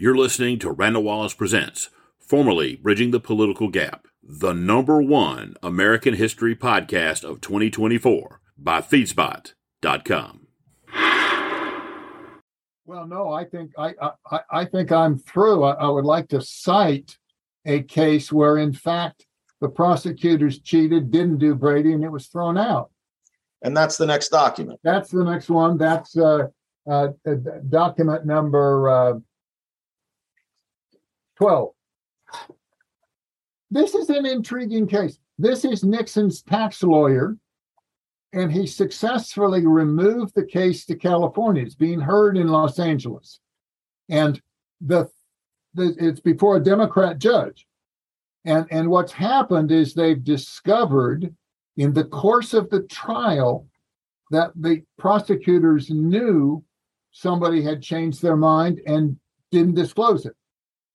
You're listening to Randall Wallace Presents, formerly Bridging the Political Gap, the number one American history podcast of 2024 by Feedspot.com. Well, no, I think I I, I think I'm through. I, I would like to cite a case where, in fact, the prosecutors cheated, didn't do Brady, and it was thrown out. And that's the next document. That's the next one. That's uh, uh, uh, document number uh, 12. This is an intriguing case. This is Nixon's tax lawyer, and he successfully removed the case to California. It's being heard in Los Angeles. And the, the it's before a Democrat judge. And, and what's happened is they've discovered in the course of the trial that the prosecutors knew somebody had changed their mind and didn't disclose it.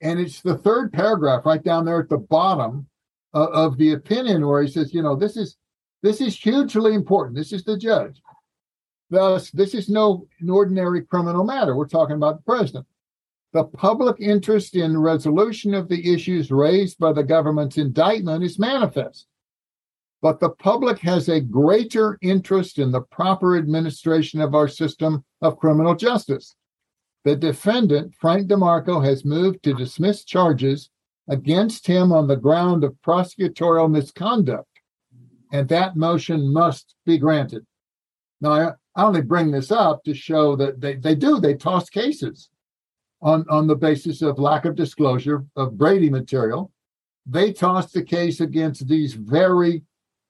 And it's the third paragraph right down there at the bottom of the opinion where he says, you know, this is this is hugely important. This is the judge. Thus, this is no an ordinary criminal matter. We're talking about the president. The public interest in resolution of the issues raised by the government's indictment is manifest. But the public has a greater interest in the proper administration of our system of criminal justice. The defendant, Frank DeMarco, has moved to dismiss charges against him on the ground of prosecutorial misconduct, and that motion must be granted. Now, I, only bring this up to show that they, they do, they toss cases on, on the basis of lack of disclosure of Brady material. They tossed the case against these very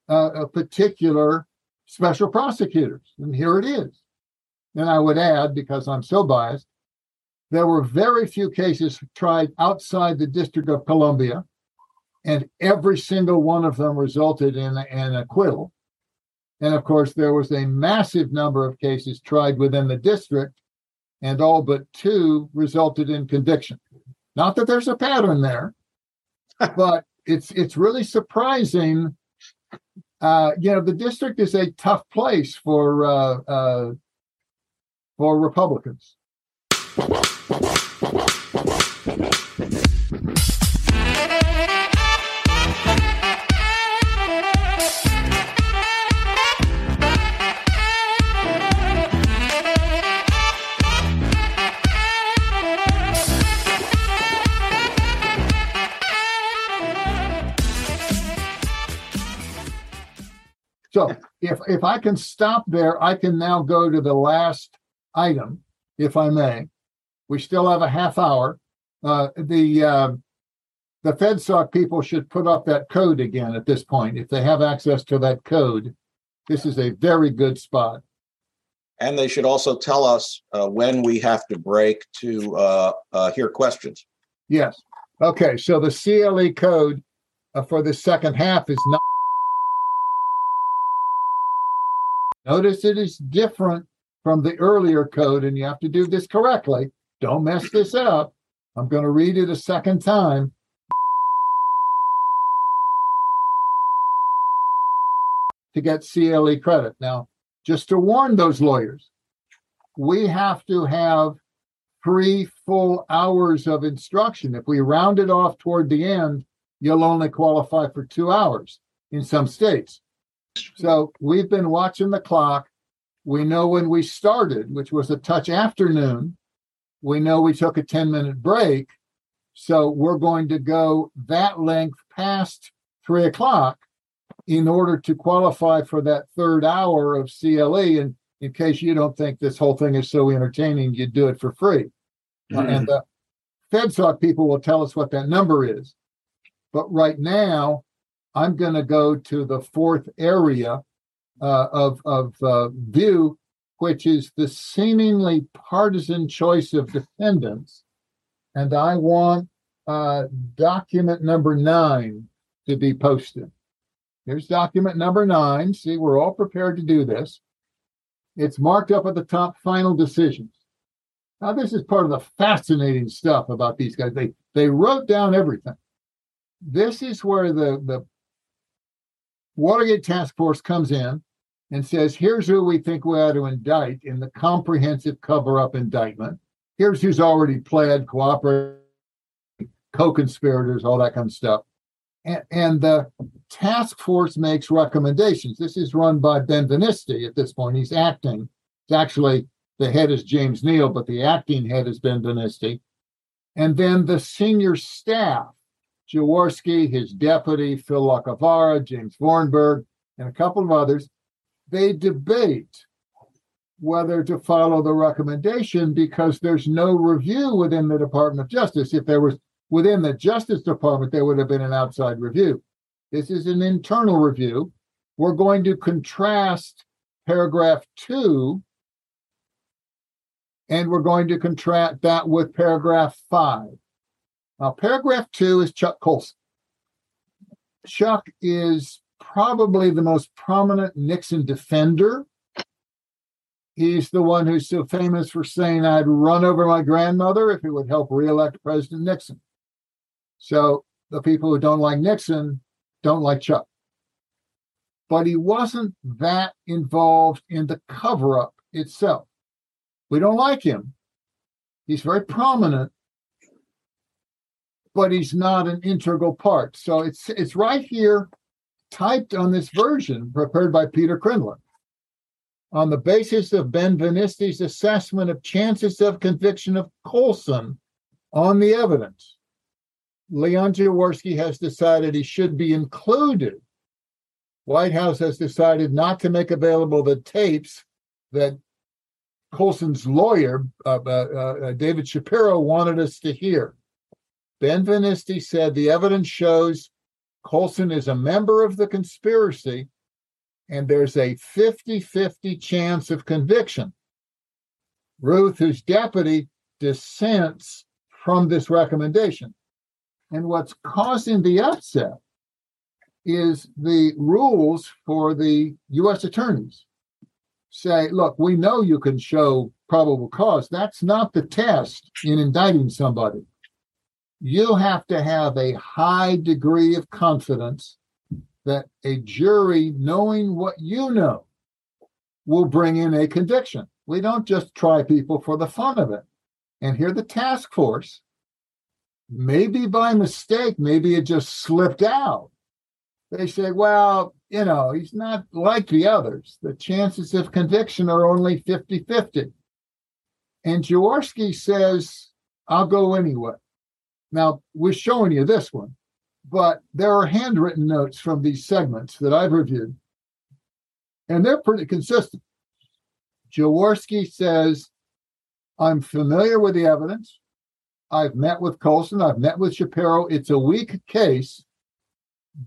uh, particular special prosecutors, and here it is. And I would add, because I'm so biased, there were very few cases tried outside the District of Columbia, and every single one of them resulted in an acquittal. And of course, there was a massive number of cases tried within the district, and all but two resulted in conviction. Not that there's a pattern there, but it's it's really surprising. Uh, you know, the district is a tough place for uh, uh, for Republicans. So if if I can stop there, I can now go to the last item, if I may. We still have a half hour. Uh, the uh, the FedSoc people should put up that code again at this point if they have access to that code. This is a very good spot. And they should also tell us uh, when we have to break to uh, uh, hear questions. Yes. Okay. So the CLE code uh, for the second half is not. Notice it is different from the earlier code, and you have to do this correctly. Don't mess this up. I'm going to read it a second time. To get CLE credit. Now, just to warn those lawyers, we have to have three full hours of instruction. If we round it off toward the end, you'll only qualify for two hours in some states. So we've been watching the clock. We know when we started, which was a touch afternoon. We know we took a 10 minute break. So we're going to go that length past three o'clock in order to qualify for that third hour of CLE. And in case you don't think this whole thing is so entertaining, you do it for free. Mm-hmm. Uh, and the FedSoc people will tell us what that number is. But right now, I'm going to go to the fourth area uh, of, of uh, view, which is the seemingly partisan choice of defendants. And I want uh, document number nine to be posted. Here's document number nine. See, we're all prepared to do this. It's marked up at the top final decisions. Now, this is part of the fascinating stuff about these guys. They they wrote down everything. This is where the, the Watergate Task Force comes in and says, here's who we think we ought to indict in the comprehensive cover up indictment. here's who's already pled, cooperated, co-conspirators, all that kind of stuff. And, and the task force makes recommendations. This is run by Ben-Veniste at this point. He's acting. It's actually the head is James Neal, but the acting head is Ben-Veniste. And then the senior staff, Jaworski, his deputy, Phil Lacovara, James Vorenberg, and a couple of others, they debate whether to follow the recommendation because there's no review within the Department of Justice. If there was within the Justice Department, there would have been an outside review. This is an internal review. We're going to contrast paragraph two, and we're going to contrast that with paragraph five. Now, paragraph two is Chuck Colson. Chuck is probably the most prominent Nixon defender. He's the one who's so famous for saying, I'd run over my grandmother if it would help reelect President Nixon. So the people who don't like Nixon don't like Chuck. But he wasn't that involved in the cover up itself. We don't like him. He's very prominent, but he's not an integral part. So it's it's right here typed on this version prepared by Peter Kreindler. On the basis of Ben-Veniste's assessment of chances of conviction of Colson on the evidence, Leon Jaworski has decided he should be included. White House has decided not to make available the tapes that Colson's lawyer, uh, uh, uh, David Shapiro, wanted us to hear. Ben-Veniste said the evidence shows Colson is a member of the conspiracy and there's a 50 50 chance of conviction. Ruth, who's deputy, dissents from this recommendation. And what's causing the upset is the rules for the U.S. attorneys say, look, we know you can show probable cause. That's not the test in indicting somebody you have to have a high degree of confidence that a jury, knowing what you know, will bring in a conviction. We don't just try people for the fun of it. And here, the task force, maybe by mistake, maybe it just slipped out. They say, well, you know, he's not like the others. The chances of conviction are only 50 50. And Jaworski says, I'll go anyway. Now, we're showing you this one, but there are handwritten notes from these segments that I've reviewed, and they're pretty consistent. Jaworski says, I'm familiar with the evidence. I've met with Colson, I've met with Shapiro. It's a weak case,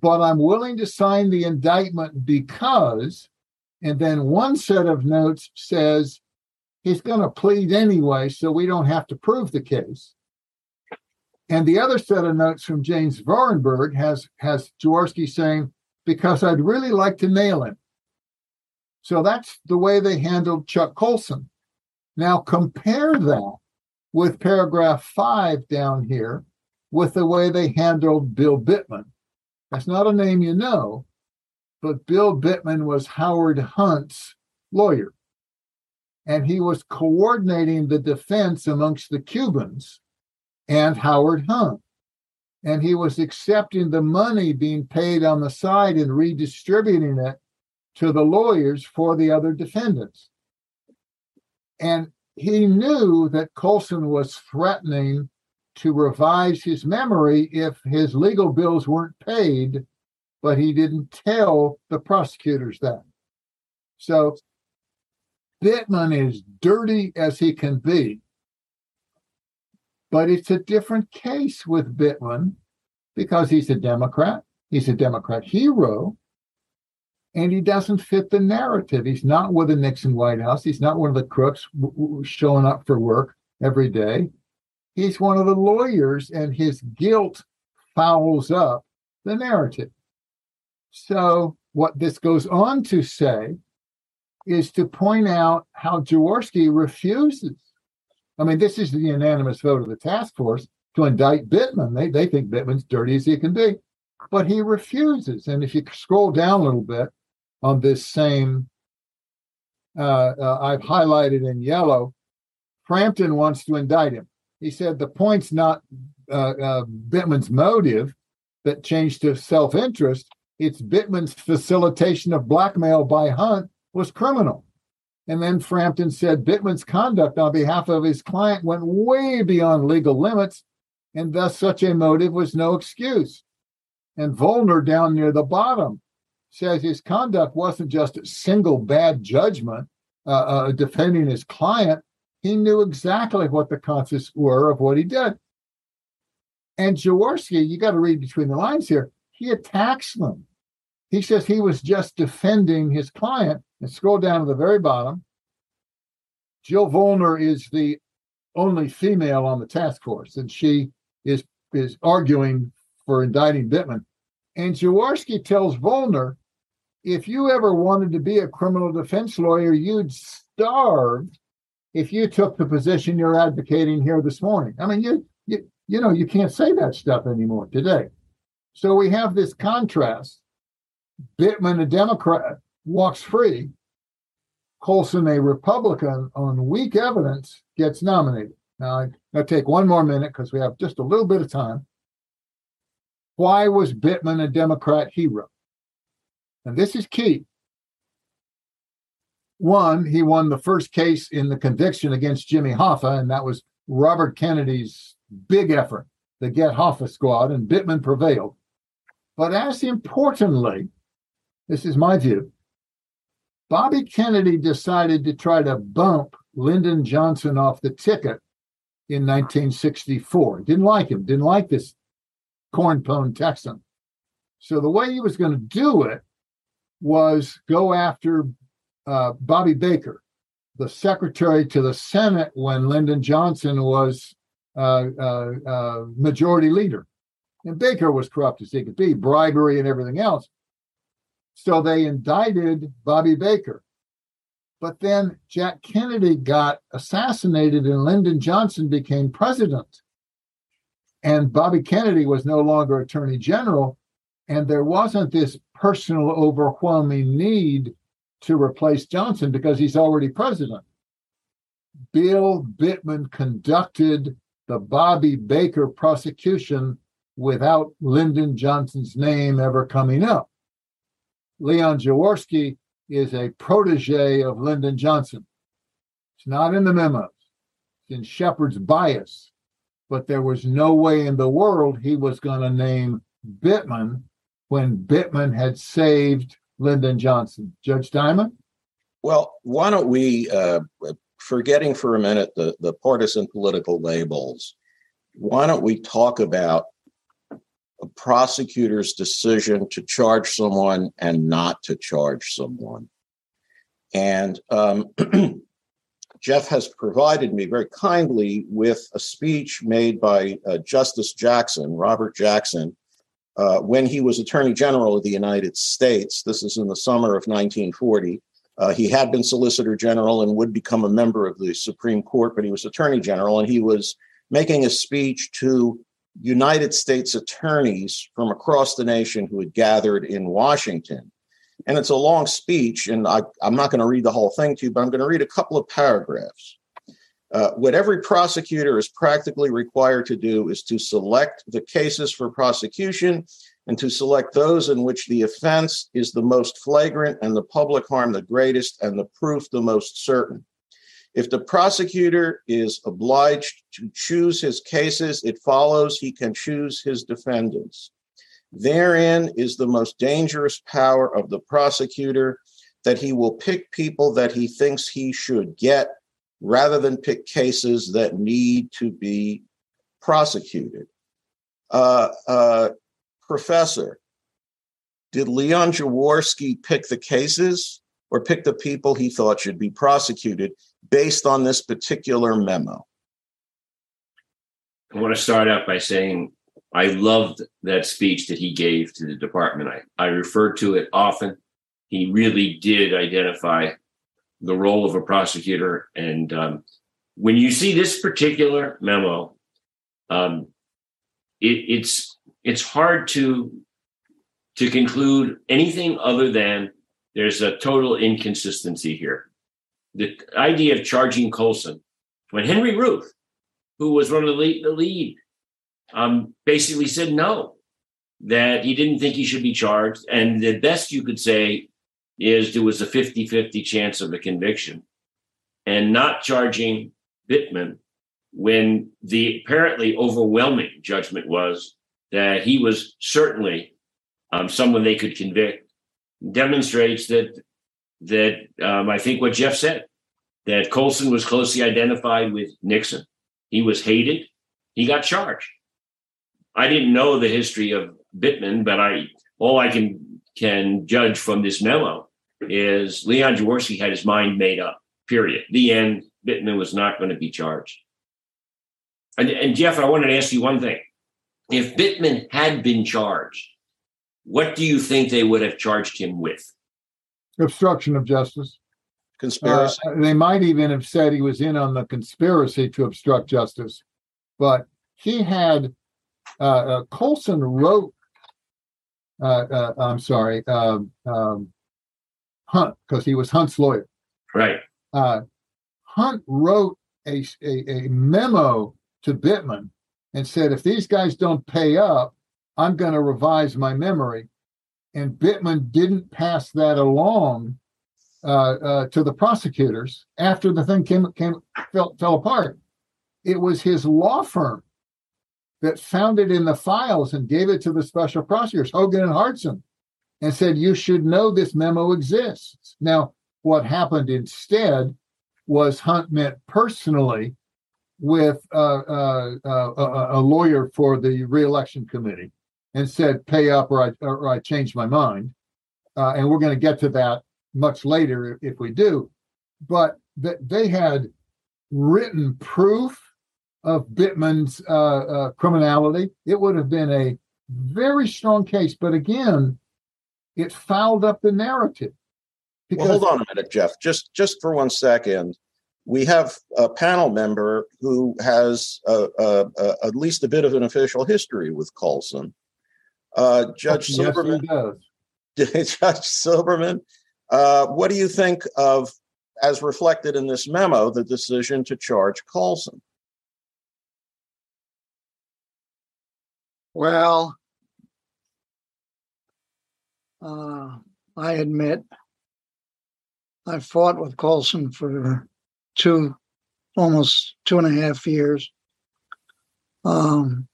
but I'm willing to sign the indictment because, and then one set of notes says he's going to plead anyway, so we don't have to prove the case. And the other set of notes from James Vorenberg has has Jaworski saying, because I'd really like to nail him. So that's the way they handled Chuck Colson. Now compare that with paragraph five down here with the way they handled Bill Bittman. That's not a name you know, but Bill Bittman was Howard Hunt's lawyer. And he was coordinating the defense amongst the Cubans and Howard Hunt. And he was accepting the money being paid on the side and redistributing it to the lawyers for the other defendants. And he knew that Colson was threatening to revise his memory if his legal bills weren't paid, but he didn't tell the prosecutors that. So Bittman is dirty as he can be. But it's a different case with Bittman because he's a Democrat. He's a Democrat hero. And he doesn't fit the narrative. He's not with the Nixon White House. He's not one of the crooks showing up for work every day. He's one of the lawyers, and his guilt fouls up the narrative. So, what this goes on to say is to point out how Jaworski refuses I mean, this is the unanimous vote of the task force to indict Bittman. They, they think Bittman's dirty as he can be, but he refuses. And if you scroll down a little bit on this same, uh, uh, I've highlighted in yellow Frampton wants to indict him. He said the point's not uh, uh, Bittman's motive that changed to self interest, it's Bittman's facilitation of blackmail by Hunt was criminal. And then Frampton said Bittman's conduct on behalf of his client went way beyond legal limits, and thus such a motive was no excuse. And Volner down near the bottom says his conduct wasn't just a single bad judgment uh, uh, defending his client. He knew exactly what the consequences were of what he did. And Jaworski, you got to read between the lines here, he attacks them. He says he was just defending his client. And scroll down to the very bottom. Jill Volner is the only female on the task force, and she is is arguing for indicting Bittman. And Jaworski tells Volner, if you ever wanted to be a criminal defense lawyer, you'd starve if you took the position you're advocating here this morning. I mean, you you you know you can't say that stuff anymore today. So we have this contrast. Bittman, a Democrat, walks free. Colson, a Republican, on weak evidence, gets nominated. Now, I'll take one more minute because we have just a little bit of time. Why was Bittman a Democrat hero? And this is key. One, he won the first case in the conviction against Jimmy Hoffa, and that was Robert Kennedy's big effort, the Get Hoffa Squad, and Bittman prevailed. But as importantly, this is my view, Bobby Kennedy decided to try to bump Lyndon Johnson off the ticket in 1964. Didn't like him, didn't like this cornpone Texan. So the way he was going to do it was go after uh, Bobby Baker, the secretary to the Senate when Lyndon Johnson was uh, uh, uh, majority leader. And Baker was corrupt as he could be, bribery and everything else. So they indicted Bobby Baker. But then Jack Kennedy got assassinated and Lyndon Johnson became president. And Bobby Kennedy was no longer attorney general. And there wasn't this personal overwhelming need to replace Johnson because he's already president. Bill Bittman conducted the Bobby Baker prosecution without Lyndon Johnson's name ever coming up. Leon Jaworski is a protege of Lyndon Johnson. It's not in the memos, it's in Shepard's bias, but there was no way in the world he was going to name Bittman when Bittman had saved Lyndon Johnson. Judge Diamond? Well, why don't we uh, forgetting for a minute the, the partisan political labels, why don't we talk about a prosecutor's decision to charge someone and not to charge someone? And um, Jeff has provided me very kindly with a speech made by uh, Justice Jackson, Robert Jackson, uh, when he was Attorney General of the United States. This is in the summer of 1940. Uh, he had been Solicitor General and would become a member of the Supreme Court, but he was Attorney General, and he was making a speech to United States attorneys from across the nation who had gathered in Washington. And it's a long speech, and I, am not going to read the whole thing to you, but I'm going to read a couple of paragraphs. Uh, what every prosecutor is practically required to do is to select the cases for prosecution and to select those in which the offense is the most flagrant and the public harm the greatest and the proof the most certain. If the prosecutor is obliged to choose his cases, it follows he can choose his defendants. Therein is the most dangerous power of the prosecutor that he will pick people that he thinks he should get rather than pick cases that need to be prosecuted. Uh, uh, professor, did Leon Jaworski pick the cases or pick the people he thought should be prosecuted based on this particular memo? I want to start out by saying I loved that speech that he gave to the department. I, I refer to it often. He really did identify the role of a prosecutor. And um, when you see this particular memo, um, it, it's it's hard to to conclude anything other than there's a total inconsistency here. The idea of charging Colson when Henry Ruth, who was one of the lead, the lead um, basically said no, that he didn't think he should be charged. And the best you could say is there was a 50 50 chance of a conviction. And not charging Bittman when the apparently overwhelming judgment was that he was certainly um, someone they could convict demonstrates that that um, I think what Jeff said that Colson was closely identified with Nixon. He was hated. He got charged. I didn't know the history of Bittman, but I all I can can judge from this memo is Leon Jaworski had his mind made up. Period. The end. Bittman was not going to be charged. And, and Jeff, I wanted to ask you one thing. If Bittman had been charged, what do you think they would have charged him with? Obstruction of justice. Conspiracy. Uh, they might even have said he was in on the conspiracy to obstruct justice, but he had uh, uh, Colson wrote. Uh, uh, I'm sorry, um, um, Hunt, because he was Hunt's lawyer. Right. Uh, Hunt wrote a, a, a memo to Bittman and said, if these guys don't pay up, I'm going to revise my memory. And Bittman didn't pass that along uh, uh, to the prosecutors after the thing came came fell, fell apart. It was his law firm that found it in the files and gave it to the special prosecutors, Hogan and Hartson, and said, You should know this memo exists. Now, what happened instead was Hunt met personally with uh, uh, uh, a, a, lawyer for the reelection committee and said, Pay up or I, or I changed my mind. Uh, and we're going to get to that much later if we do. But th- they had written proof of Bittman's uh, uh, criminality, it would have been a very strong case. But again, it fouled up the narrative. Because- well, hold on a minute, Jeff. Just just for one second, we have a panel member who has uh, uh, uh, at least a bit of an official history with Colson. Uh, Judge yes, Silberman. Judge Silberman, uh, what do you think of, as reflected in this memo, the decision to charge Colson? Well, uh, I admit I fought with Colson for two, almost two and a half years. Um,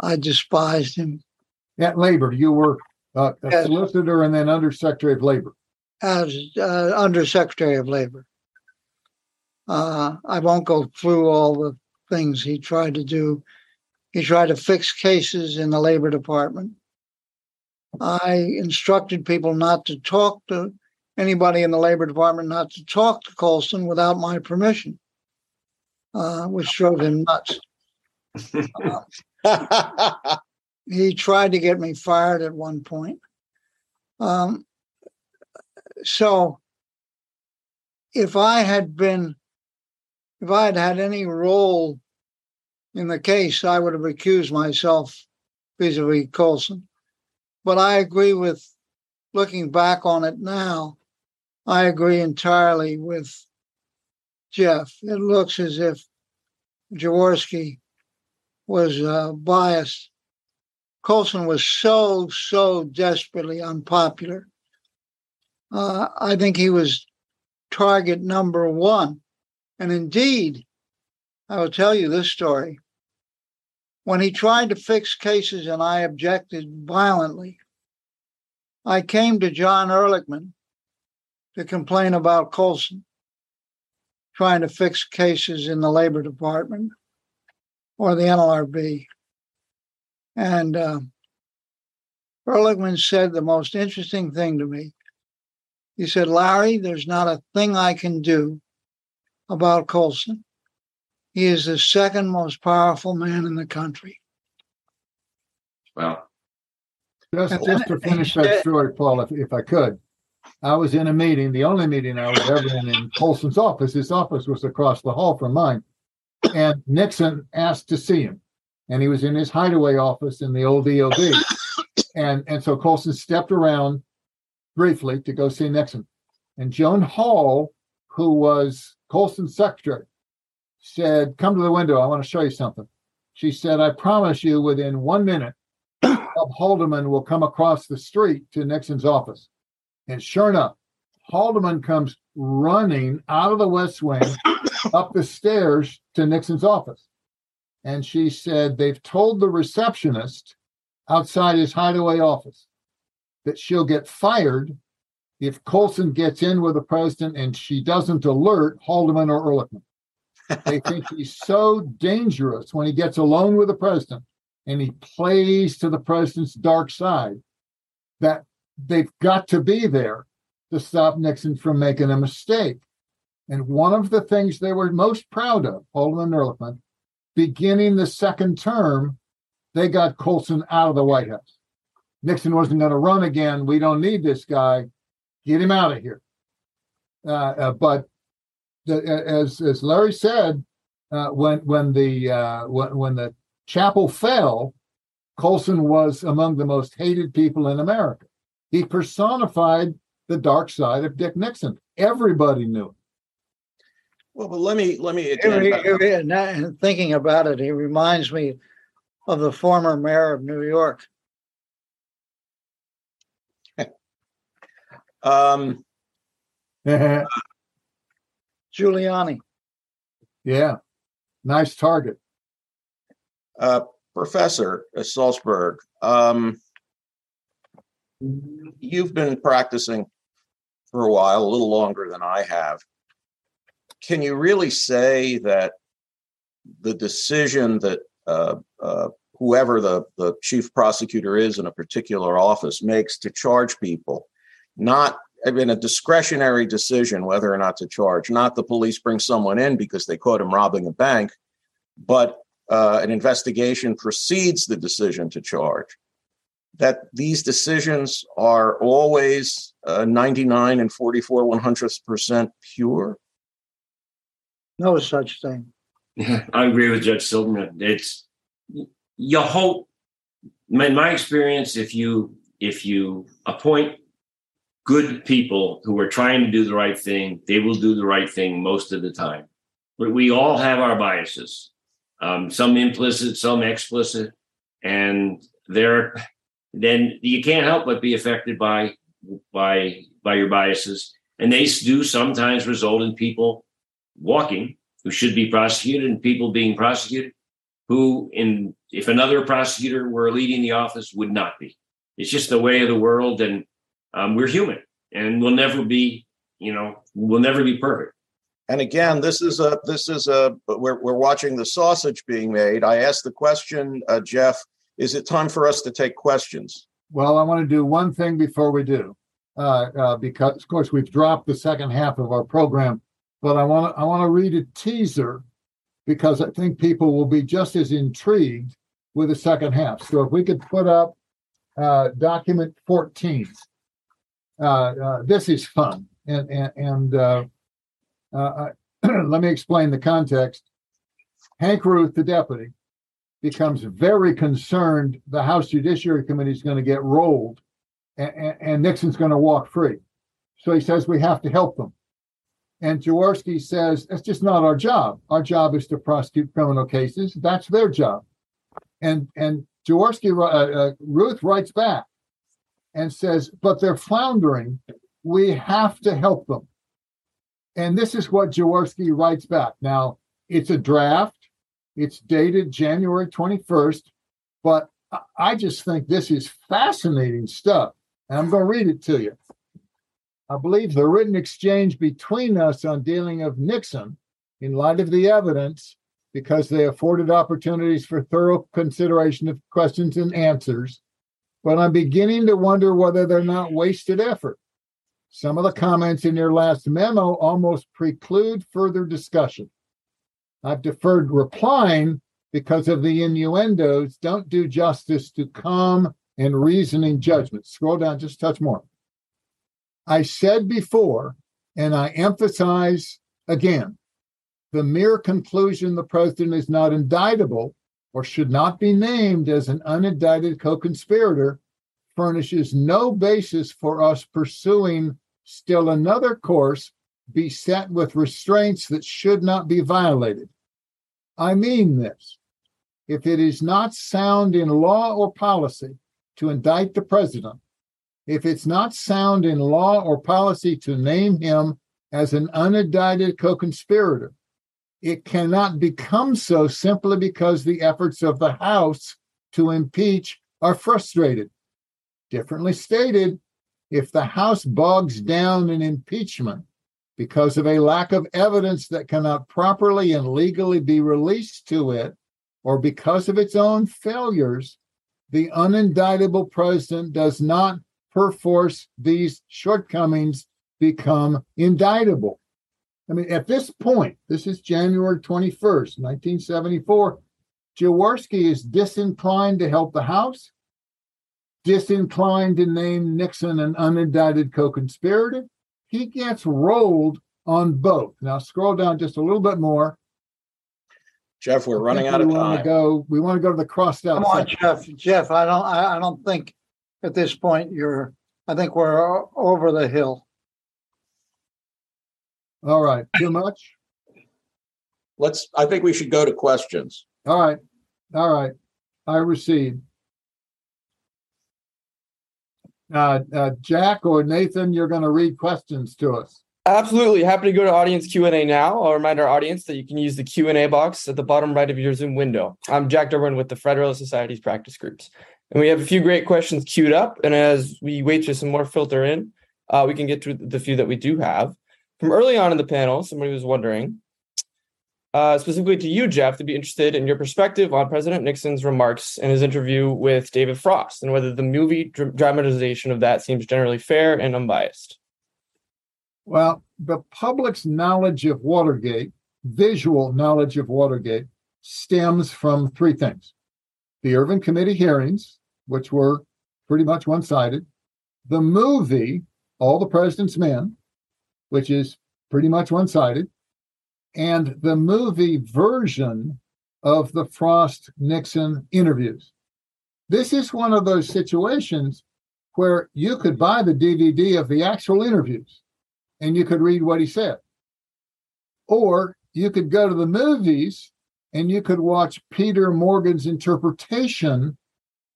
I despised him. At labor, you were uh, a solicitor and then undersecretary of labor. As uh, undersecretary of labor. Uh, I won't go through all the things he tried to do he tried to fix cases in the labor department. I instructed people not to talk to anybody in the labor department, not to talk to Colson without my permission, uh, which drove him nuts. Uh, he tried to get me fired at one point. Um, so, if I had been, if I had had any role in the case, I would have recused myself vis a vis Colson. But I agree with looking back on it now, I agree entirely with Jeff. It looks as if Jaworski was uh, biased. Colson was so, so desperately unpopular. Uh, I think he was target number one. And indeed, I will tell you this story. When he tried to fix cases and I objected violently, I came to John Ehrlichman to complain about Colson trying to fix cases in the Labor Department or the NLRB. And uh, Ehrlichman said the most interesting thing to me. He said, Larry, there's not a thing I can do about Colson. He is the second most powerful man in the country. Well, just, just to finish that story, Paul, if, if I could. I was in a meeting, the only meeting I was ever in in Colson's office. His office was across the hall from mine. And Nixon asked to see him. And he was in his hideaway office in the old. And, and so Colson stepped around briefly to go see Nixon. And Joan Hall, who was Colson's secretary, said, Come to the window. I want to show you something. She said, I promise you within one minute, Bob Haldeman will come across the street to Nixon's office. And sure enough, Haldeman comes running out of the West Wing up the stairs to Nixon's office. And she said, They've told the receptionist outside his hideaway office that she'll get fired if Colson gets in with the president and she doesn't alert Haldeman or Ehrlichman. They think he's so dangerous when he gets alone with the president and he plays to the president's dark side that they've got to be there to stop Nixon from making a mistake. And one of the things they were most proud of, Haldeman and Ehrlichman, beginning the second term, they got Colson out of the White House. Nixon wasn't going to run again. We don't need this guy. Get him out of here. Uh, uh, but the, as as Larry said, uh, when when the uh, when, when the chapel fell, Colson was among the most hated people in America. He personified the dark side of Dick Nixon. Everybody knew it. Well, but let me let me again. every- and that- and thinking about it, he reminds me of the former mayor of New York. Um, Giuliani. yeah, nice target. uh, Professor Saltzburg, um, you've been practicing for a while, a little longer than I have. Can you really say that the decision that uh, uh, whoever the, the chief prosecutor is in a particular office makes to charge people, not I mean, a discretionary decision whether or not to charge, not the police bring someone in because they caught him robbing a bank, but uh, an investigation precedes the decision to charge. That these decisions are always uh, 99 and 44 one hundredths percent pure. No such thing. I agree with Judge Silberman. It's you hope. In my experience, if you if you appoint good people who are trying to do the right thing, they will do the right thing most of the time. But we all have our biases, um, some implicit, some explicit, and there, then you can't help but be affected by by by your biases, and they do sometimes result in people walking who should be prosecuted and people being prosecuted who in if another prosecutor were leading the office would not be it's just the way of the world and um, we're human and we'll never be you know we'll never be perfect And again, this is a this is a we're we're watching the sausage being made. I asked the question, uh, Jeff. Is it time for us to take questions? Well, I want to do one thing before we do, uh, uh, because of course we've dropped the second half of our program, but I want to I want to read a teaser because I think people will be just as intrigued with the second half. So if we could put up uh, document 14, uh, uh, this is fun, and and, and uh, uh, let me explain the context. Hank Ruth, the deputy, becomes very concerned the House Judiciary Committee is going to get rolled and, and Nixon's going to walk free. So he says we have to help them. And Jaworski says that's just not our job. Our job is to prosecute criminal cases. That's their job. And and Jaworski uh, uh, Ruth writes back and says, but they're floundering. We have to help them. And this is what Jaworski writes back. Now it's a draft. It's dated January 21st, but I- I just think this is fascinating stuff. And I'm going to read it to you. I believe the written exchange between us on dealing of Nixon, in light of the evidence, because they afforded opportunities for thorough consideration of questions and answers. But I'm beginning to wonder whether they're not wasted effort. Some of the comments in your last memo almost preclude further discussion. I've deferred replying because of the innuendos don't do justice to calm and reasoning judgment. Scroll down just touch more. I said before, and I emphasize again, the mere conclusion the president is not indictable or should not be named as an unindicted co conspirator furnishes no basis for us pursuing still another course beset with restraints that should not be violated. I mean this. If it is not sound in law or policy to indict the president, if it's not sound in law or policy to name him as an unindicted co conspirator, it cannot become so simply because the efforts of the House to impeach are frustrated. Differently stated, if the House bogs down in impeachment because of a lack of evidence that cannot properly and legally be released to it, or because of its own failures, the unindictable president does not perforce these shortcomings become indictable. I mean, at this point, this is January 21st, 1974, Jaworski is disinclined to help the House, disinclined to name Nixon an unindicted co conspirator. He gets rolled on both. Now, scroll down just a little bit more. Jeff, we're running out of we want to time. go. We want to go to the crossed out. Come on, section. Jeff. Jeff, I don't, I, I don't think at this point you're, I think we're over the hill. All right, too much. Let's, I think we should go to questions. All right, all right. I recede. Uh, uh, Jack or Nathan, you're going to read questions to us. Absolutely. Happy to go to audience Q&A now. I'll remind our audience that you can use the Q&A box at the bottom right of your Zoom window. I'm Jack Derwin with the Federalist Society's practice groups. And we have a few great questions queued up. And as we wait for some more filter in, uh, we can get to the few that we do have. From early on in the panel, somebody was wondering, uh, specifically to you, Jeff, to be interested in your perspective on President Nixon's remarks in his interview with David Frost and whether the movie dr- dramatization of that seems generally fair and unbiased. Well, the public's knowledge of Watergate, visual knowledge of Watergate, stems from three things the Ervin Committee hearings, which were pretty much one sided, the movie, All the President's Men, which is pretty much one sided, and the movie version of the Frost Nixon interviews. This is one of those situations where you could buy the DVD of the actual interviews and you could read what he said. Or you could go to the movies and you could watch Peter Morgan's interpretation,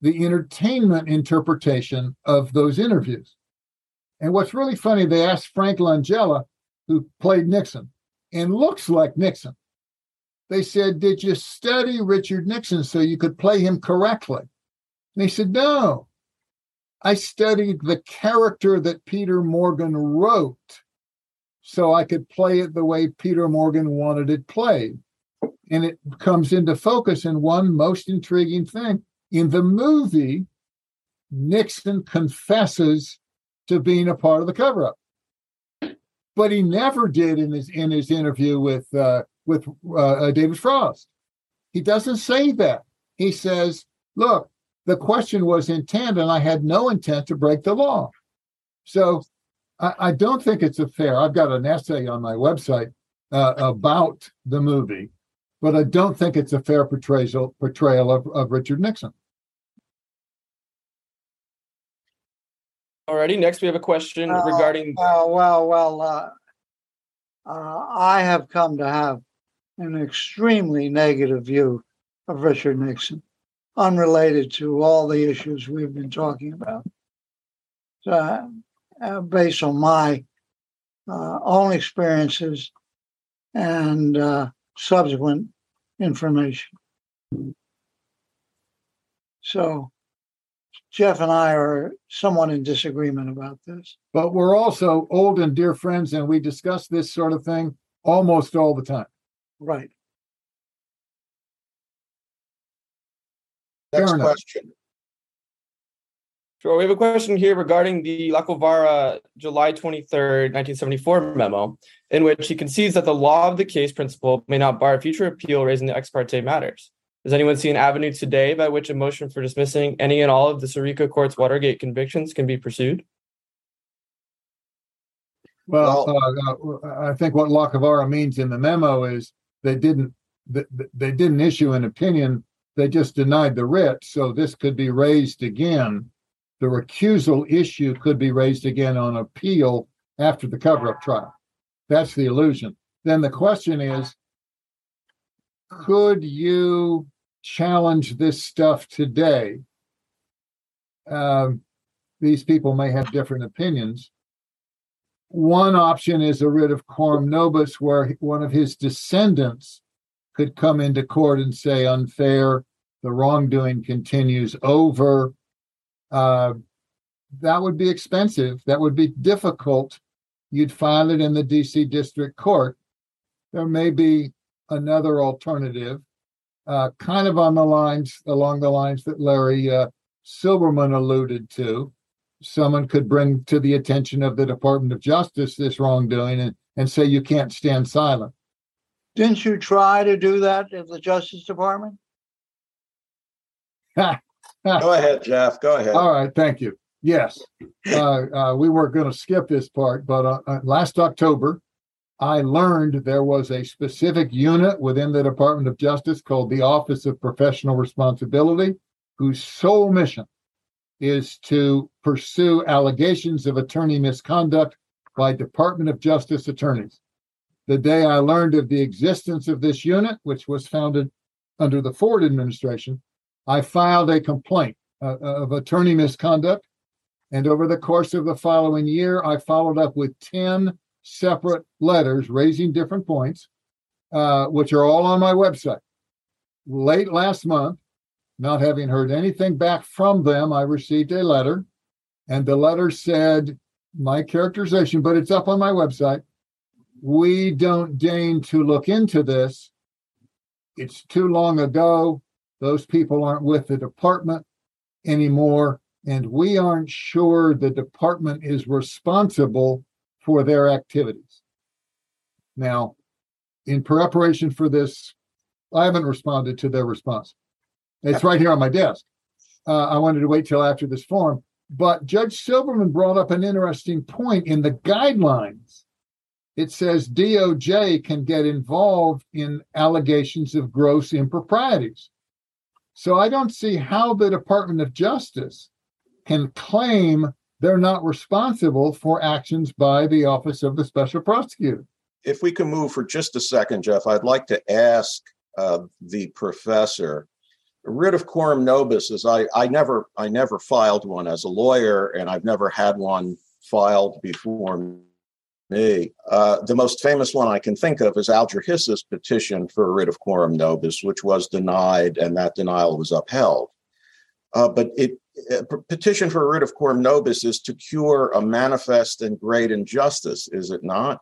the entertainment interpretation of those interviews. And what's really funny, they asked Frank Langella, who played Nixon and looks like Nixon. They said, Did you study Richard Nixon so you could play him correctly? And he said, No. I studied the character that Peter Morgan wrote so I could play it the way Peter Morgan wanted it played. And it comes into focus in one most intriguing thing. In the movie, Nixon confesses to being a part of the cover up. But he never did in his in his interview with uh, with uh, David Frost. He doesn't say that. He says, "Look, the question was intent, and I had no intent to break the law." So I, I don't think it's a fair. I've got an essay on my website uh, about the movie, but I don't think it's a fair portrayal portrayal of, of Richard Nixon. Alrighty, next we have a question Oh, regarding Well, well, well, uh, uh, I have come to have an extremely negative view of Richard Nixon, unrelated to all the issues we've been talking about. So, uh, based on my uh, own experiences and uh, subsequent information. So, Jeff and I are somewhat in disagreement about this. But we're also old and dear friends, and we discuss this sort of thing almost all the time. Right. Next question. Sure. We have a question here regarding the Lacovara July 23rd, 1974 memo, in which he concedes that the law of the case principle may not bar a future appeal raising the ex parte matters. Does anyone see an avenue today by which a motion for dismissing any and all of the Sirica Court's Watergate convictions can be pursued? Well, uh, uh, I think what Lacovara means in the memo is they didn't th- th- they didn't issue an opinion. They just denied the writ. So this could be raised again. The recusal issue could be raised again on appeal after the cover-up trial. That's the illusion. Then the question is could you challenge this stuff today? Um, these people may have different opinions. One option is a writ of coram nobis, where one of his descendants could come into court and say unfair, the wrongdoing continues over. Uh, that would be expensive. That would be difficult. You'd file it in the DC District Court. There may be another alternative, uh, kind of on the lines along the lines that Larry uh, Silberman alluded to. Someone could bring to the attention of the Department of Justice this wrongdoing and, and say you can't stand silent. Didn't you try to do that at the Justice Department? Go ahead, Jeff. Go ahead. All right, thank you. Yes, uh, uh, we were going to skip this part, but uh, uh, last October, I learned there was a specific unit within the Department of Justice called the Office of Professional Responsibility, whose sole mission is to pursue allegations of attorney misconduct by Department of Justice attorneys. The day I learned of the existence of this unit, which was founded under the Ford administration, I filed a complaint uh, of attorney misconduct. And over the course of the following year, I followed up with 10 separate letters raising different points, uh, which are all on my website. Late last month, not having heard anything back from them, I received a letter, and the letter said my characterization, but it's up on my website. We don't deign to look into this. It's too long ago. Those people aren't with the department anymore, and we aren't sure the department is responsible for their activities. Now, in preparation for this, I haven't responded to their response. It's right here on my desk. Uh, I wanted to wait till after this forum, but Judge Silberman brought up an interesting point in the guidelines. It says DOJ can get involved in allegations of gross improprieties. So I don't see how the Department of Justice can claim they're not responsible for actions by the Office of the Special Prosecutor. If we can move for just a second, Jeff, I'd like to ask uh, the professor. Writ of coram nobis is I, I never I never filed one as a lawyer, and I've never had one filed before Uh, the most famous one I can think of is Alger Hiss's petition for a writ of coram nobis, which was denied, and that denial was upheld. Uh, but it a petition for a writ of coram nobis is to cure a manifest and great injustice, is it not?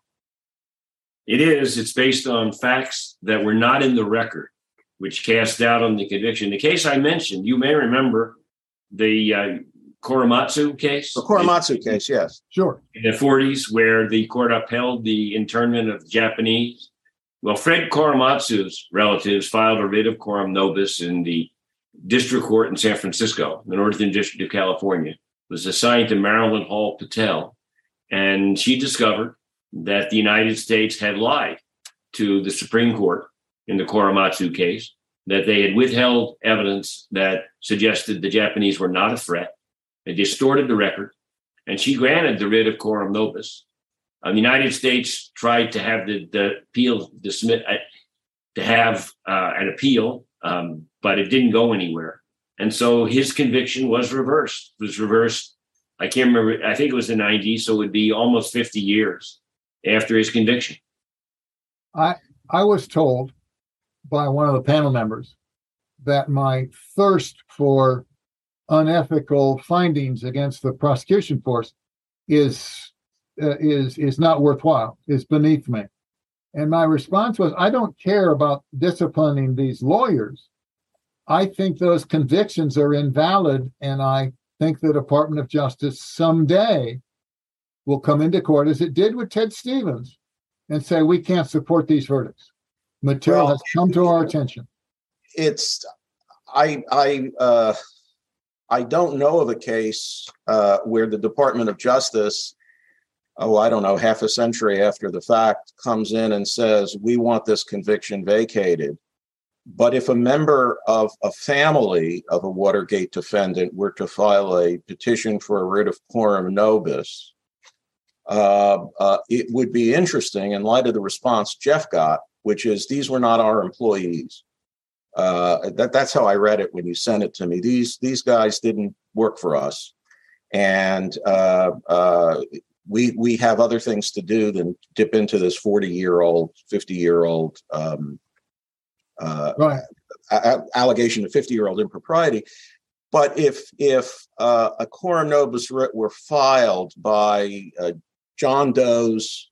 It is. It's based on facts that were not in the record, which cast doubt on the conviction. The case I mentioned, you may remember the uh, Korematsu case. The Korematsu case, yes. Sure. In the 40s, where the court upheld the internment of Japanese. Well, Fred Korematsu's relatives filed a writ of coram nobis in the district court in San Francisco, the Northern District of California, was assigned to Marilyn Hall Patel. And she discovered that the United States had lied to the Supreme Court in the Korematsu case, that they had withheld evidence that suggested the Japanese were not a threat. Distorted the record, and she granted the writ of coram nobis. Uh, the United States tried to have the, the appeal dismissed, uh, to have uh, an appeal um, but it didn't go anywhere. And so his conviction was reversed. It was reversed. I can't remember. I think it was the 90s, so it would be almost 50 years after his conviction. I I was told by one of the panel members that my thirst for unethical findings against the prosecution force is uh, is is not worthwhile. Is beneath me. And my response was, I don't care about disciplining these lawyers. I think those convictions are invalid. And I think the Department of Justice someday will come into court, as it did with Ted Stevens, and say, we can't support these verdicts. Material well, has come to our attention. It's, I, I, uh, I don't know of a case uh, where the Department of Justice oh, I don't know, half a century after the fact comes in and says, we want this conviction vacated. But if a member of a family of a Watergate defendant were to file a petition for a writ of coram nobis, uh, uh, it would be interesting in light of the response Jeff got, which is these were not our employees. Uh, that, that's how I read it when you sent it to me. These these guys didn't work for us, and uh, uh, we we have other things to do than dip into this forty year old, fifty year old um, uh, Right. a- allegation of 50 year old impropriety. But if if uh, a coram nobis writ were filed by uh, John Doe's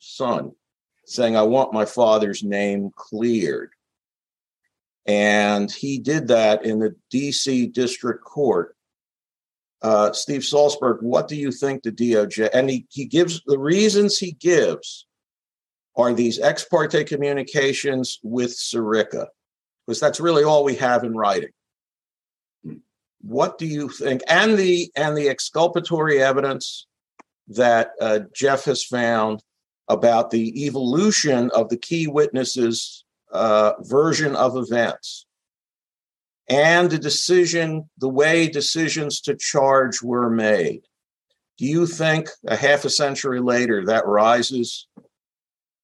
son, saying, "I want my father's name cleared," and he did that in the D.C. District Court. Uh, Steve Saltzburg, what do you think the DOJ? And he, he gives the reasons he gives are these ex parte communications with Sirica, because that's really all we have in writing. What do you think? And the and the exculpatory evidence that uh, Jeff has found about the evolution of the key witnesses' uh, version of events, and the decision, the way decisions to charge were made. Do you think a half a century later that rises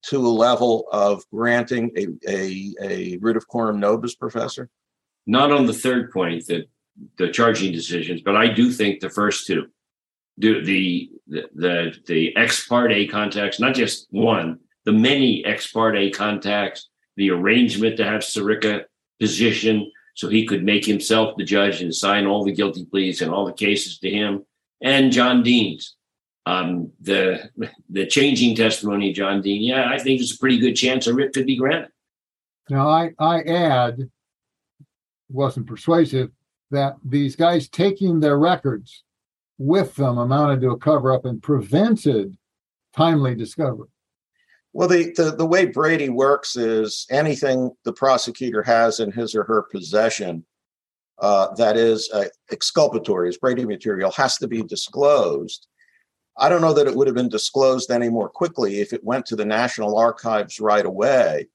to a level of granting a, a, a writ of coram nobis, Professor? Not on the third point, that the charging decisions, but I do think the first two, do the the the, the ex parte contacts, not just one, the many ex parte contacts, the arrangement to have Sirica position so he could make himself the judge and sign all the guilty pleas and all the cases to him, and John Dean's. Um, the the changing testimony of John Dean, yeah, I think there's a pretty good chance a writ could be granted. Now, I, I add, wasn't persuasive, that these guys taking their records with them amounted to a cover up and prevented timely discovery. Well, the, the, the way Brady works is anything the prosecutor has in his or her possession uh, that is uh, exculpatory, is Brady material, has to be disclosed. I don't know that it would have been disclosed any more quickly if it went to the National Archives right away.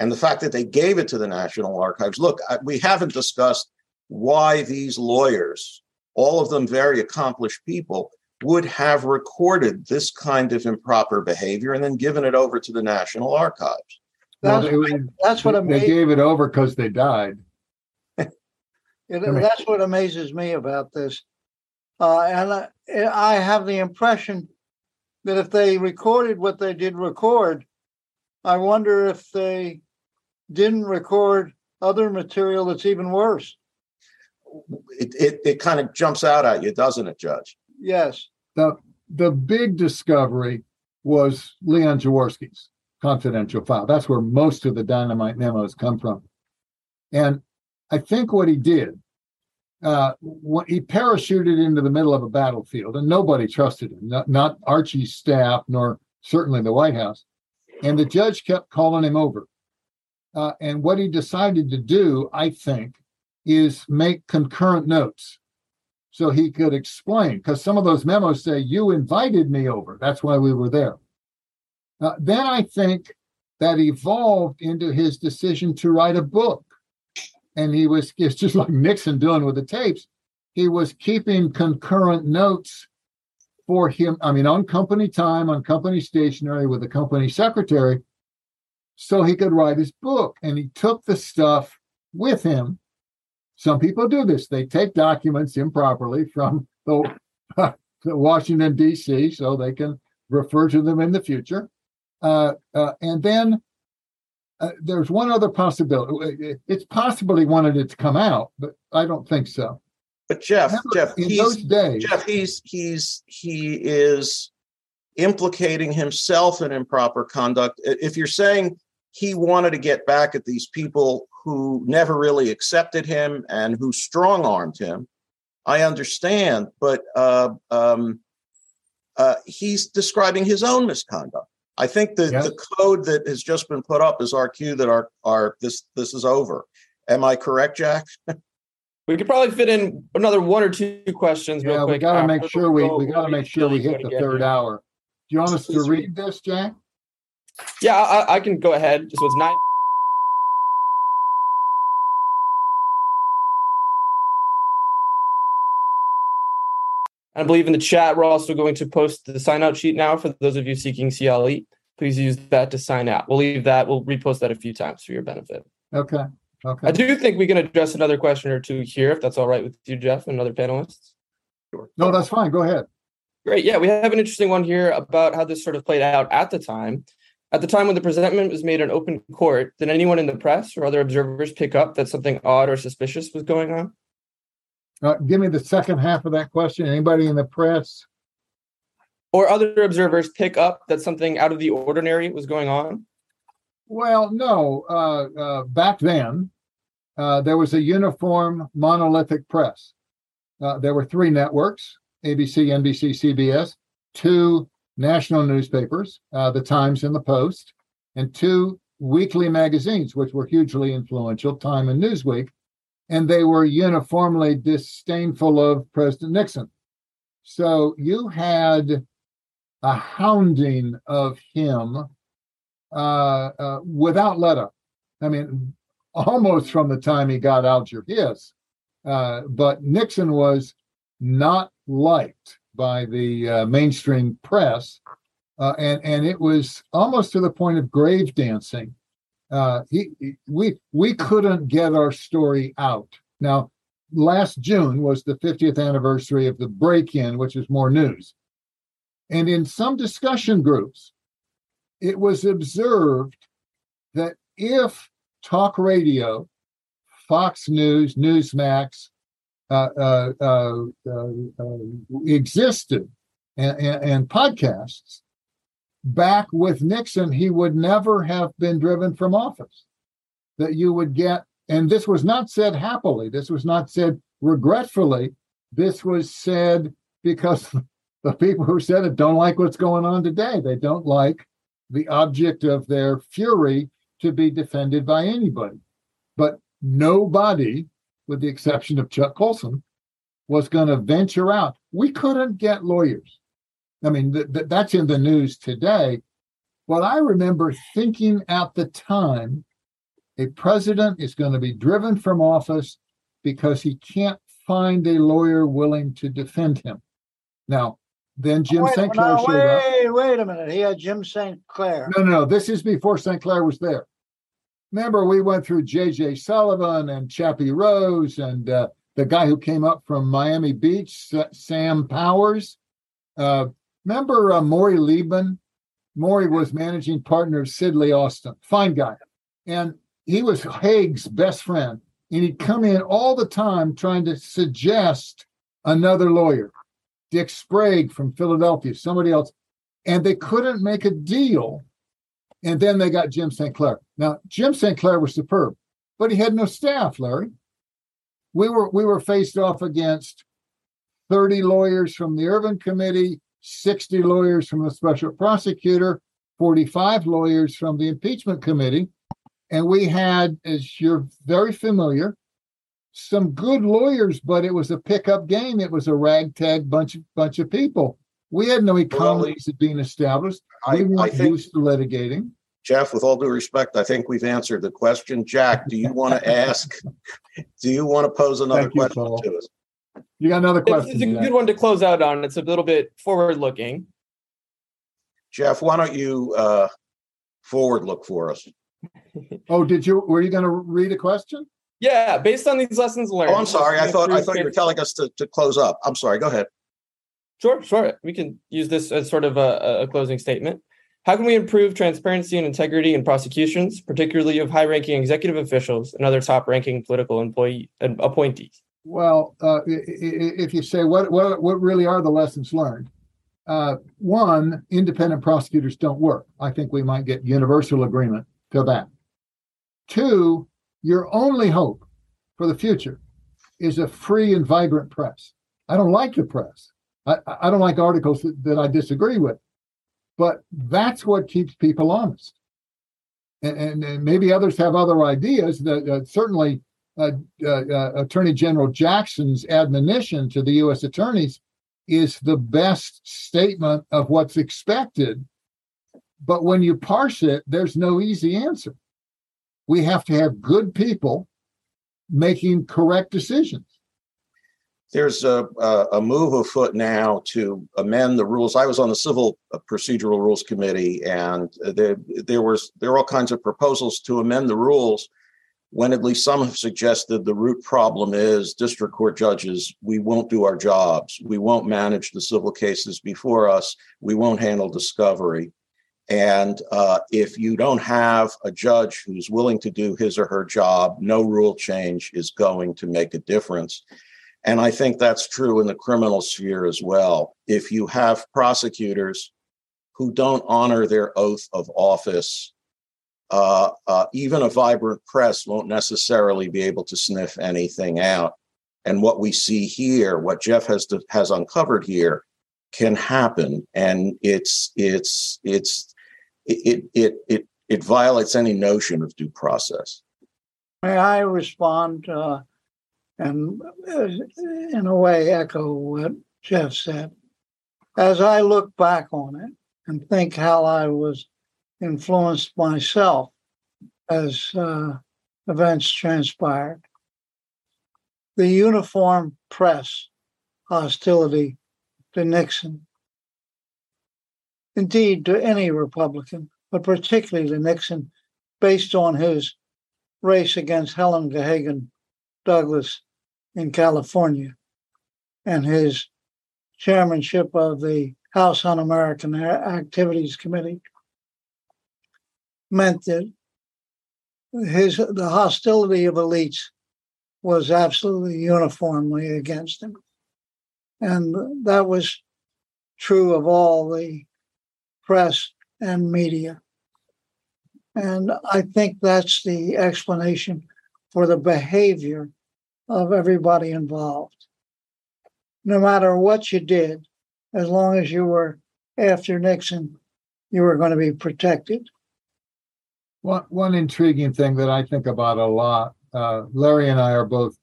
And the fact that they gave it to the National Archives, look, I, we haven't discussed why these lawyers, all of them very accomplished people, would have recorded this kind of improper behavior and then given it over to the National Archives. Well, That's, they, that's what they amazes, gave it over because they died. it- mean- that's what amazes me about this. Uh, and I, I have the impression that if they recorded what they did record, I wonder if they didn't record other material that's even worse. It, it, it kind of jumps out at you, doesn't it, Judge? Yes. The, the big discovery was Leon Jaworski's confidential file. That's where most of the dynamite memos come from. And I think what he did, uh, he parachuted into the middle of a battlefield, and nobody trusted him, not, not Archie's staff, nor certainly the White House. And the judge kept calling him over. Uh, and what he decided to do, I think, is make concurrent notes so he could explain because some of those memos say you invited me over. That's why we were there. Uh, then i think that evolved into his decision to write a book. And he was it's just like nixon doing with the tapes. He was keeping concurrent notes for him i mean on company time on company stationery with the company secretary so he could write his book. And he took the stuff with him some people do this. They take documents improperly from the, Washington, D.C., so they can refer to them in the future. Uh, uh, and then uh, there's one other possibility. It's possible he wanted it to come out, but I don't think so. But Jeff, Remember, Jeff, in he's, those days, Jeff, he's he's he is implicating himself in improper conduct. If you're saying he wanted to get back at these people who never really accepted him and who strong armed him, I understand, but uh, um, uh, he's describing his own misconduct. I think the, Yeah. the code that has just been put up is our cue that our our this this is over. Am I correct, Jack? We could probably fit in another one or two questions. real yeah, we got to make sure we we got to make sure we hit the third hour. Do you want us to read this, Jack? Yeah, I, I can go ahead. So it's nine. I believe in the chat, we're also going to post the sign out sheet now for those of you seeking CLE. Please use that to sign out. We'll leave that, we'll repost that a few times for your benefit. Okay. Okay. I do think we can address another question or two here, if that's all right with you, Jeff, and other panelists. Sure. No, that's fine. Go ahead. Great. Yeah, we have an interesting one here about how this sort of played out at the time. At the time when the presentment was made in open court, did anyone in the press or other observers pick up that something odd or suspicious was going on? Uh, give me the second half of that question. Anybody in the press? Or other observers pick up that something out of the ordinary was going on? Well, no. Uh, uh, back then, uh, there was a uniform monolithic press. Uh, there were three networks ABC, NBC, CBS, two national newspapers, uh, the Times and the Post, and two weekly magazines, which were hugely influential, Time and Newsweek, and they were uniformly disdainful of President Nixon. So you had a hounding of him uh, uh, without let up. I mean, almost from the time he got Alger Hiss. Uh, but Nixon was not liked by the uh, mainstream press, uh, and and it was almost to the point of grave dancing. Uh, he, he, we we couldn't get our story out. Now, last June was the 50th anniversary of the break-in, which is more news, and in some discussion groups, it was observed that if talk radio, Fox News, Newsmax, uh, uh, uh, uh, existed and, and, and, podcasts, back with Nixon, he would never have been driven from office. That you would get, and this was not said happily, this was not said regretfully, this was said because the people who said it don't like what's going on today. They don't like the object of their fury to be defended by anybody. But nobody with the exception of Chuck Colson, was going to venture out. We couldn't get lawyers. I mean, th- th- that's in the news today. But I remember thinking at the time a president is going to be driven from office because he can't find a lawyer willing to defend him. Now, then Jim wait, St. Clair no, showed wait, up. Wait a minute. He had Jim St. Clair. No, no, this is before St. Clair was there remember we went through J.J. Sullivan and Chappie Rose and uh, the guy who came up from Miami Beach, Sam Powers. Uh, remember uh, Maury Leibman? Maury was managing partner of Sidley Austin, fine guy. And he was Haig's best friend. And he'd come in all the time trying to suggest another lawyer, Dick Sprague from Philadelphia, somebody else. And they couldn't make a deal and then they got Jim St. Clair. Now, Jim St. Clair was superb, but he had no staff, Larry. We were we were faced off against 30 lawyers from the Ervin Committee, 60 lawyers from the special prosecutor, 45 lawyers from the impeachment committee. And we had, as you're very familiar, some good lawyers, but it was a pickup game. It was a ragtag bunch of bunch of people. We had no economies well, being established. We weren't think, used to litigating. Jeff, with all due respect, I think we've answered the question. Jack, do you want to ask? do you want to pose another Thank question you, to us? You got another question? It's a good one to close out on. It's a little bit forward looking. Jeff, why don't you uh, forward look for us? oh, did you? Were you going to read a question? Yeah, based on these lessons learned. Oh, I'm sorry. I thought I thought you were telling us to, to close up. I'm sorry. Go ahead. Sure, sure. We can use this as sort of a, a closing statement. How can we improve transparency and integrity in prosecutions, particularly of high ranking executive officials and other top ranking political employee appointees? Well, uh, if you say what, what, what really are the lessons learned, uh, one, independent prosecutors don't work. I think we might get universal agreement to that. Two, your only hope for the future is a free and vibrant press. I don't like the press. I, I don't like articles that, that I disagree with, but that's what keeps people honest. And, and, and maybe others have other ideas. That uh, certainly, uh, uh, uh, Attorney General Jackson's admonition to the U.S. attorneys is the best statement of what's expected. But when you parse it, there's no easy answer. We have to have good people making correct decisions. there's a, a, move afoot now to amend the rules. I was on the Civil Procedural Rules Committee, and there there was there are all kinds of proposals to amend the rules. When at least some have suggested the root problem is district court judges, we won't do our jobs. We won't manage the civil cases before us. We won't handle discovery. And uh, if you don't have a judge who's willing to do his or her job, no rule change is going to make a difference. And I think that's true in the criminal sphere as well. If you have prosecutors who don't honor their oath of office, uh, uh, even a vibrant press won't necessarily be able to sniff anything out. And what we see here, what Jeff has has uncovered here, can happen, and it's it's it's it it it it violates any notion of due process. May I respond? Uh, and uh, in a way echo what Jeff said. As I look back on it and think how I was influenced myself as uh, events transpired, the uniform press hostility to Nixon, indeed to any Republican, but particularly to Nixon, based on his race against Helen Gahagan Douglas in California and his chairmanship of the House Un American Activities Committee meant that his the hostility of elites was absolutely uniformly against him. And that was true of all the press and media. And I think that's the explanation for the behavior of everybody involved. No matter what you did, as long as you were after Nixon, you were going to be protected. One, one intriguing thing that I think about a lot uh, Larry and I are both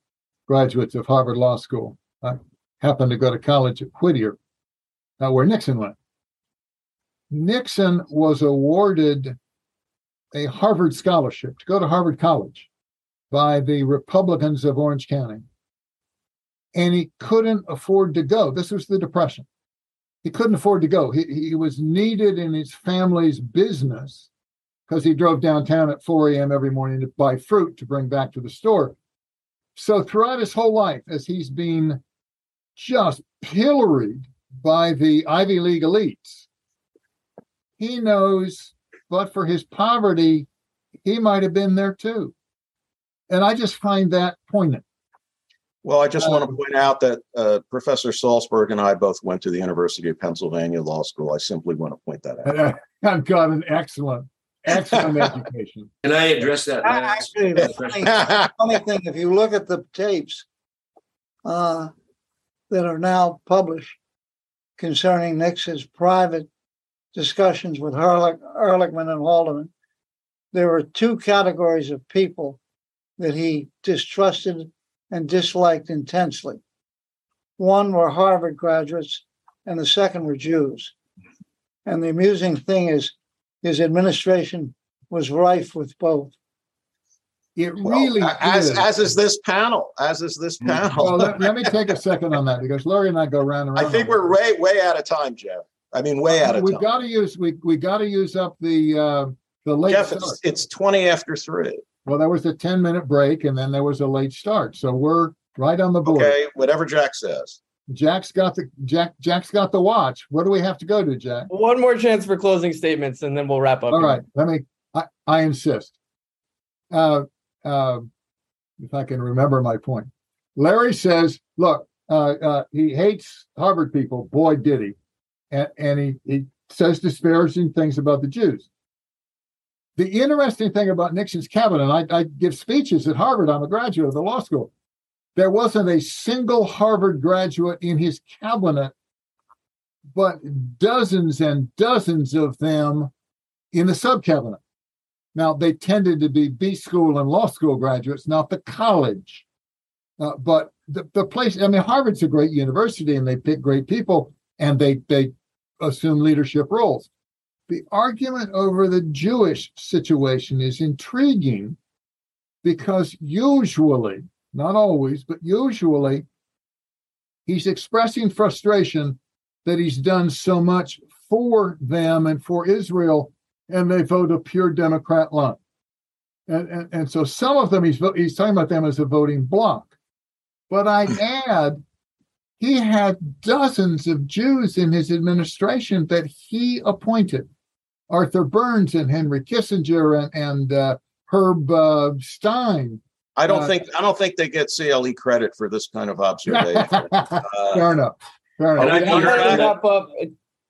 graduates of Harvard Law School. I happened to go to college at Whittier, uh, where Nixon went. Nixon was awarded a Harvard scholarship to go to Harvard College by the Republicans of Orange County. And he couldn't afford to go. This was the Depression. He couldn't afford to go. He, he was needed in his family's business because he drove downtown at 4 a.m. every morning to buy fruit to bring back to the store. So, throughout his whole life, as he's been just pilloried by the Ivy League elites, he knows, but for his poverty, he might have been there too. And I just find that poignant. Well, I just um, want to point out that uh, Professor Saltzburg and I both went to the University of Pennsylvania Law School. I simply want to point that out. I've got an excellent, excellent education. Can I address that? Actually, the funny, funny, thing, if you look at the tapes uh, that are now published concerning Nixon's private discussions with Ehrlich, Ehrlichman and Haldeman, there were two categories of people that he distrusted and disliked intensely. One were Harvard graduates, and the second were Jews. And the amusing thing is, his administration was rife with both. It really well, as is. as is this panel, as is this mm. panel. Well, let, let, me take a second on that because Larry and I go round and round. I think we're way way out of time, Jeff. I mean, way out of we've time. We've got to use we we got to use up the uh, the late. Jeff, it's, it's, twenty after three. Well, there was a 10 minute break and then there was a late start. So we're right on the board. Okay, whatever Jack says. Jack's got the Jack Jack's got the watch. What do we have to go to, Jack? One more chance for closing statements and then we'll wrap up. All right. Let me I, I insist. Uh uh if I can remember my point. Larry says, look, uh, uh, he hates Harvard people. Boy, did he. And, and he, he says disparaging things about the Jews. The interesting thing about Nixon's cabinet, I, I give speeches at Harvard. I'm a graduate of the law school. There wasn't a single Harvard graduate in his cabinet, but dozens and dozens of them in the sub cabinet. Now, they tended to be B school and law school graduates, not the college. Uh, but the, the place, I mean, Harvard's a great university and they pick great people and they, they assume leadership roles the argument over the Jewish situation is intriguing because usually, not always, but usually, he's expressing frustration that he's done so much for them and for Israel, and they vote a pure Democrat line. And, and, and so some of them he's he's talking about them as a voting bloc. But I add, he had dozens of Jews in his administration that he appointed. Arthur Burns and Henry Kissinger and, and uh, Herb uh, Stein. I don't uh, think I don't think they get CLE credit for this kind of observation. Fair enough. Fair enough. I'm going to wrap up.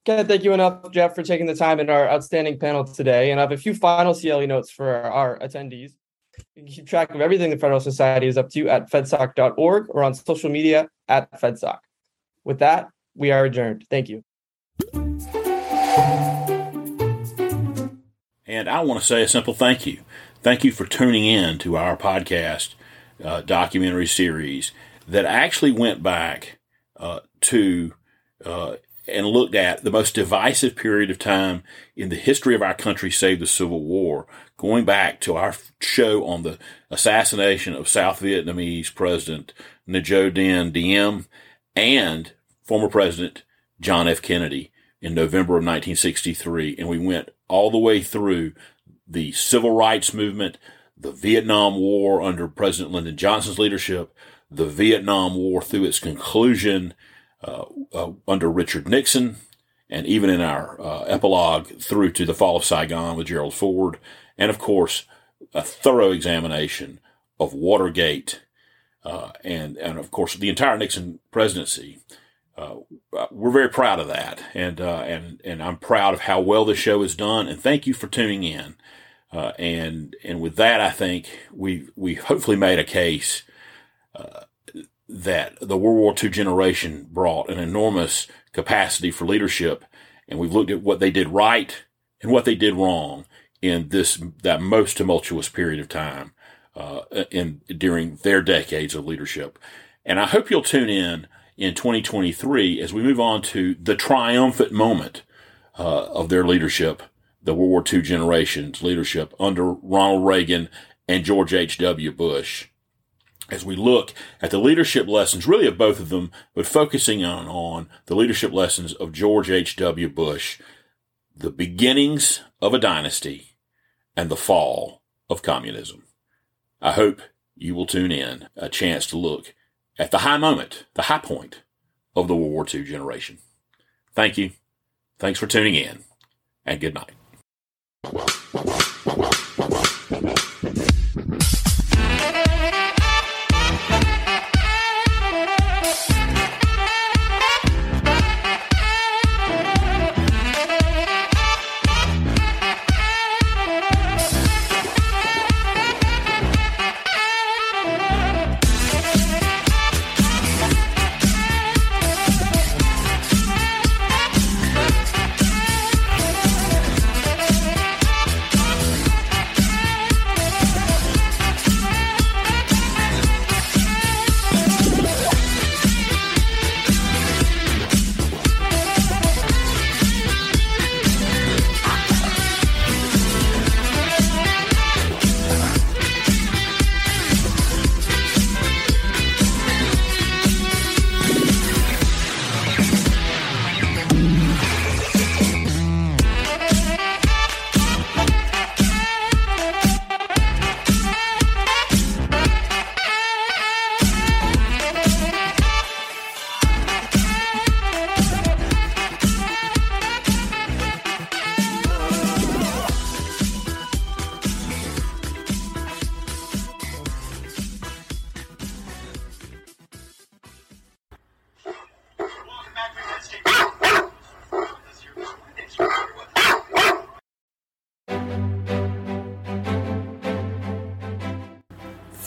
Can't thank you enough, Jeff, for taking the time in our outstanding panel today. And I have a few final CLE notes for our, our attendees. You can keep track of everything the Federal Society is up to at fedsoc.org or on social media at fedsoc. With that, we are adjourned. Thank you. And I want to say a simple thank you. Thank you for tuning in to our podcast uh, documentary series that actually went back uh, to uh, and looked at the most divisive period of time in the history of our country, save the Civil War, going back to our show on the assassination of South Vietnamese President Ngo Dinh Diem and former President John F. Kennedy in November of 1963. And we went all the way through the civil rights movement, the Vietnam War under President Lyndon Johnson's leadership, the Vietnam War through its conclusion, uh, uh, under Richard Nixon, and even in our uh, epilogue through to the fall of Saigon with Gerald Ford, and of course, a thorough examination of Watergate, uh, and and of course the entire Nixon presidency. Uh, we're very proud of that, and and and I'm proud of how well the show is done. And thank you for tuning in. And and with that, I think we we hopefully made a case that the World War II generation brought an enormous capacity for leadership. And we've looked at what they did right and what they did wrong in this, that most tumultuous period of time, uh, in, during their decades of leadership. And I hope you'll tune in in 2023 as we move on to the triumphant moment, uh, of their leadership, the World War II generation's leadership under Ronald Reagan and George H.W. Bush as we look at the leadership lessons, really of both of them, but focusing on, on the leadership lessons of George H.W. Bush, the beginnings of a dynasty and the fall of communism. I hope you will tune in a chance to look at the high moment, the high point of the World War II generation. Thank you. Thanks for tuning in and good night. Wow, wow, wow, wow.